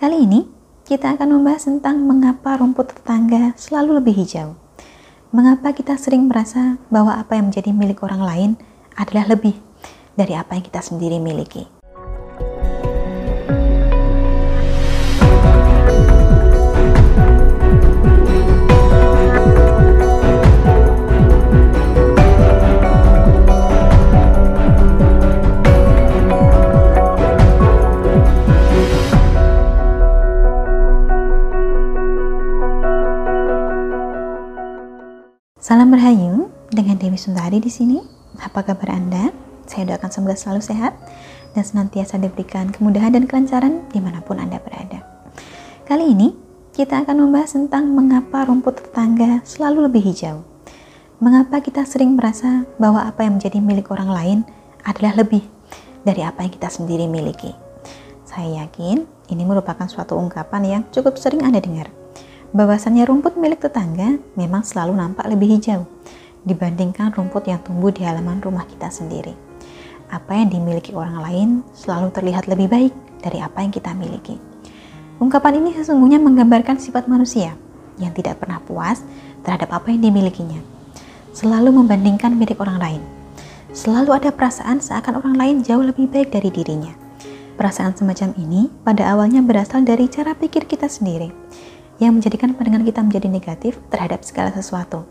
Kali ini kita akan membahas tentang mengapa rumput tetangga selalu lebih hijau. Mengapa kita sering merasa bahwa apa yang menjadi milik orang lain adalah lebih dari apa yang kita sendiri miliki. Salam Berhayu dengan Dewi Sundari di sini. Apa kabar Anda? Saya doakan semoga selalu sehat dan senantiasa diberikan kemudahan dan kelancaran di mana pun Anda berada. Kali ini kita akan membahas tentang mengapa rumput tetangga selalu lebih hijau. Mengapa kita sering merasa bahwa apa yang menjadi milik orang lain adalah lebih dari apa yang kita sendiri miliki. Saya yakin ini merupakan suatu ungkapan yang cukup sering Anda dengar bahwasannya rumput milik tetangga memang selalu nampak lebih hijau dibandingkan rumput yang tumbuh di halaman rumah kita sendiri. Apa yang dimiliki orang lain selalu terlihat lebih baik dari apa yang kita miliki. Ungkapan ini sesungguhnya menggambarkan sifat manusia yang tidak pernah puas terhadap apa yang dimilikinya. Selalu membandingkan milik orang lain. Selalu ada perasaan seakan orang lain jauh lebih baik dari dirinya. Perasaan semacam ini pada awalnya berasal dari cara pikir kita sendiri yang menjadikan pandangan kita menjadi negatif terhadap segala sesuatu.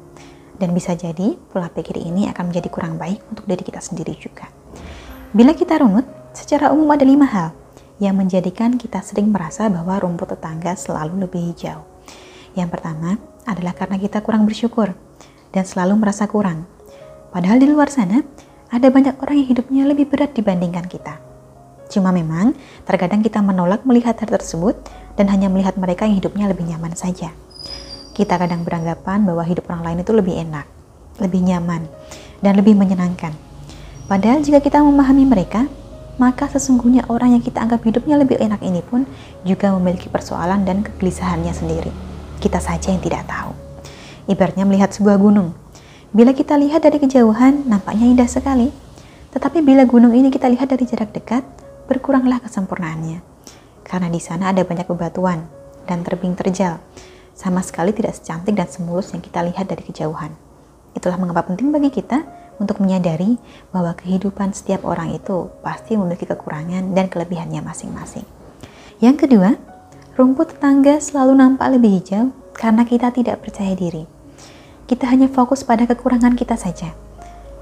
Dan bisa jadi pola pikir ini akan menjadi kurang baik untuk diri kita sendiri juga. Bila kita runut, secara umum ada lima hal yang menjadikan kita sering merasa bahwa rumput tetangga selalu lebih hijau. Yang pertama adalah karena kita kurang bersyukur dan selalu merasa kurang. Padahal di luar sana, ada banyak orang yang hidupnya lebih berat dibandingkan kita. Cuma memang, terkadang kita menolak melihat hal tersebut dan hanya melihat mereka yang hidupnya lebih nyaman saja. Kita kadang beranggapan bahwa hidup orang lain itu lebih enak, lebih nyaman, dan lebih menyenangkan. Padahal jika kita memahami mereka, maka sesungguhnya orang yang kita anggap hidupnya lebih enak ini pun juga memiliki persoalan dan kegelisahannya sendiri. Kita saja yang tidak tahu. Ibaratnya melihat sebuah gunung. Bila kita lihat dari kejauhan, nampaknya indah sekali. Tetapi bila gunung ini kita lihat dari jarak dekat, berkuranglah kesempurnaannya karena di sana ada banyak bebatuan dan terbing terjal, sama sekali tidak secantik dan semulus yang kita lihat dari kejauhan. Itulah mengapa penting bagi kita untuk menyadari bahwa kehidupan setiap orang itu pasti memiliki kekurangan dan kelebihannya masing-masing. Yang kedua, rumput tetangga selalu nampak lebih hijau karena kita tidak percaya diri. Kita hanya fokus pada kekurangan kita saja,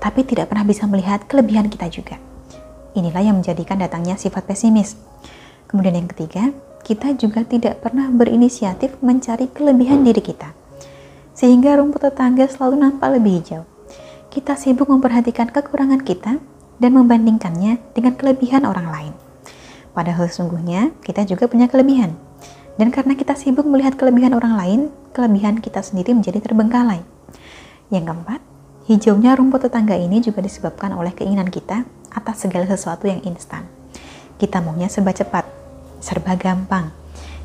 tapi tidak pernah bisa melihat kelebihan kita juga. Inilah yang menjadikan datangnya sifat pesimis, Kemudian yang ketiga, kita juga tidak pernah berinisiatif mencari kelebihan diri kita. Sehingga rumput tetangga selalu nampak lebih hijau. Kita sibuk memperhatikan kekurangan kita dan membandingkannya dengan kelebihan orang lain. Padahal sesungguhnya kita juga punya kelebihan. Dan karena kita sibuk melihat kelebihan orang lain, kelebihan kita sendiri menjadi terbengkalai. Yang keempat, hijaunya rumput tetangga ini juga disebabkan oleh keinginan kita atas segala sesuatu yang instan. Kita maunya serba cepat, serba gampang,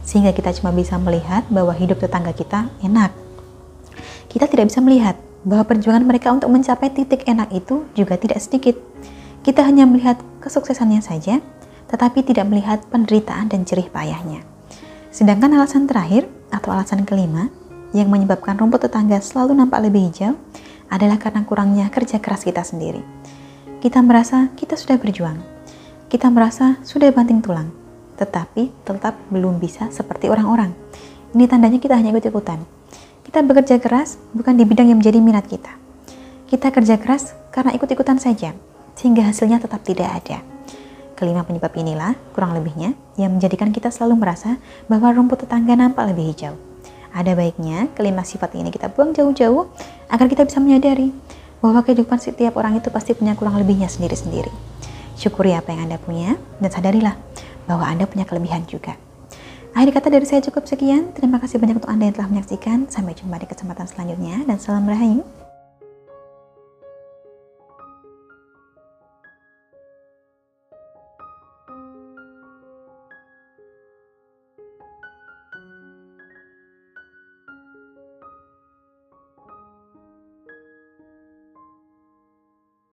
sehingga kita cuma bisa melihat bahwa hidup tetangga kita enak. Kita tidak bisa melihat bahwa perjuangan mereka untuk mencapai titik enak itu juga tidak sedikit. Kita hanya melihat kesuksesannya saja, tetapi tidak melihat penderitaan dan jerih payahnya. Sedangkan alasan terakhir atau alasan kelima yang menyebabkan rumput tetangga selalu nampak lebih hijau adalah karena kurangnya kerja keras kita sendiri. Kita merasa kita sudah berjuang. Kita merasa sudah banting tulang tetapi tetap belum bisa seperti orang-orang. Ini tandanya kita hanya ikut-ikutan. Kita bekerja keras bukan di bidang yang menjadi minat kita. Kita kerja keras karena ikut-ikutan saja, sehingga hasilnya tetap tidak ada. Kelima penyebab inilah, kurang lebihnya, yang menjadikan kita selalu merasa bahwa rumput tetangga nampak lebih hijau. Ada baiknya kelima sifat ini kita buang jauh-jauh agar kita bisa menyadari bahwa kehidupan setiap orang itu pasti punya kurang lebihnya sendiri-sendiri. Syukuri apa yang Anda punya dan sadarilah bahwa Anda punya kelebihan juga. Akhir kata dari saya cukup sekian. Terima kasih banyak untuk Anda yang telah menyaksikan. Sampai jumpa di kesempatan selanjutnya dan salam rahayu.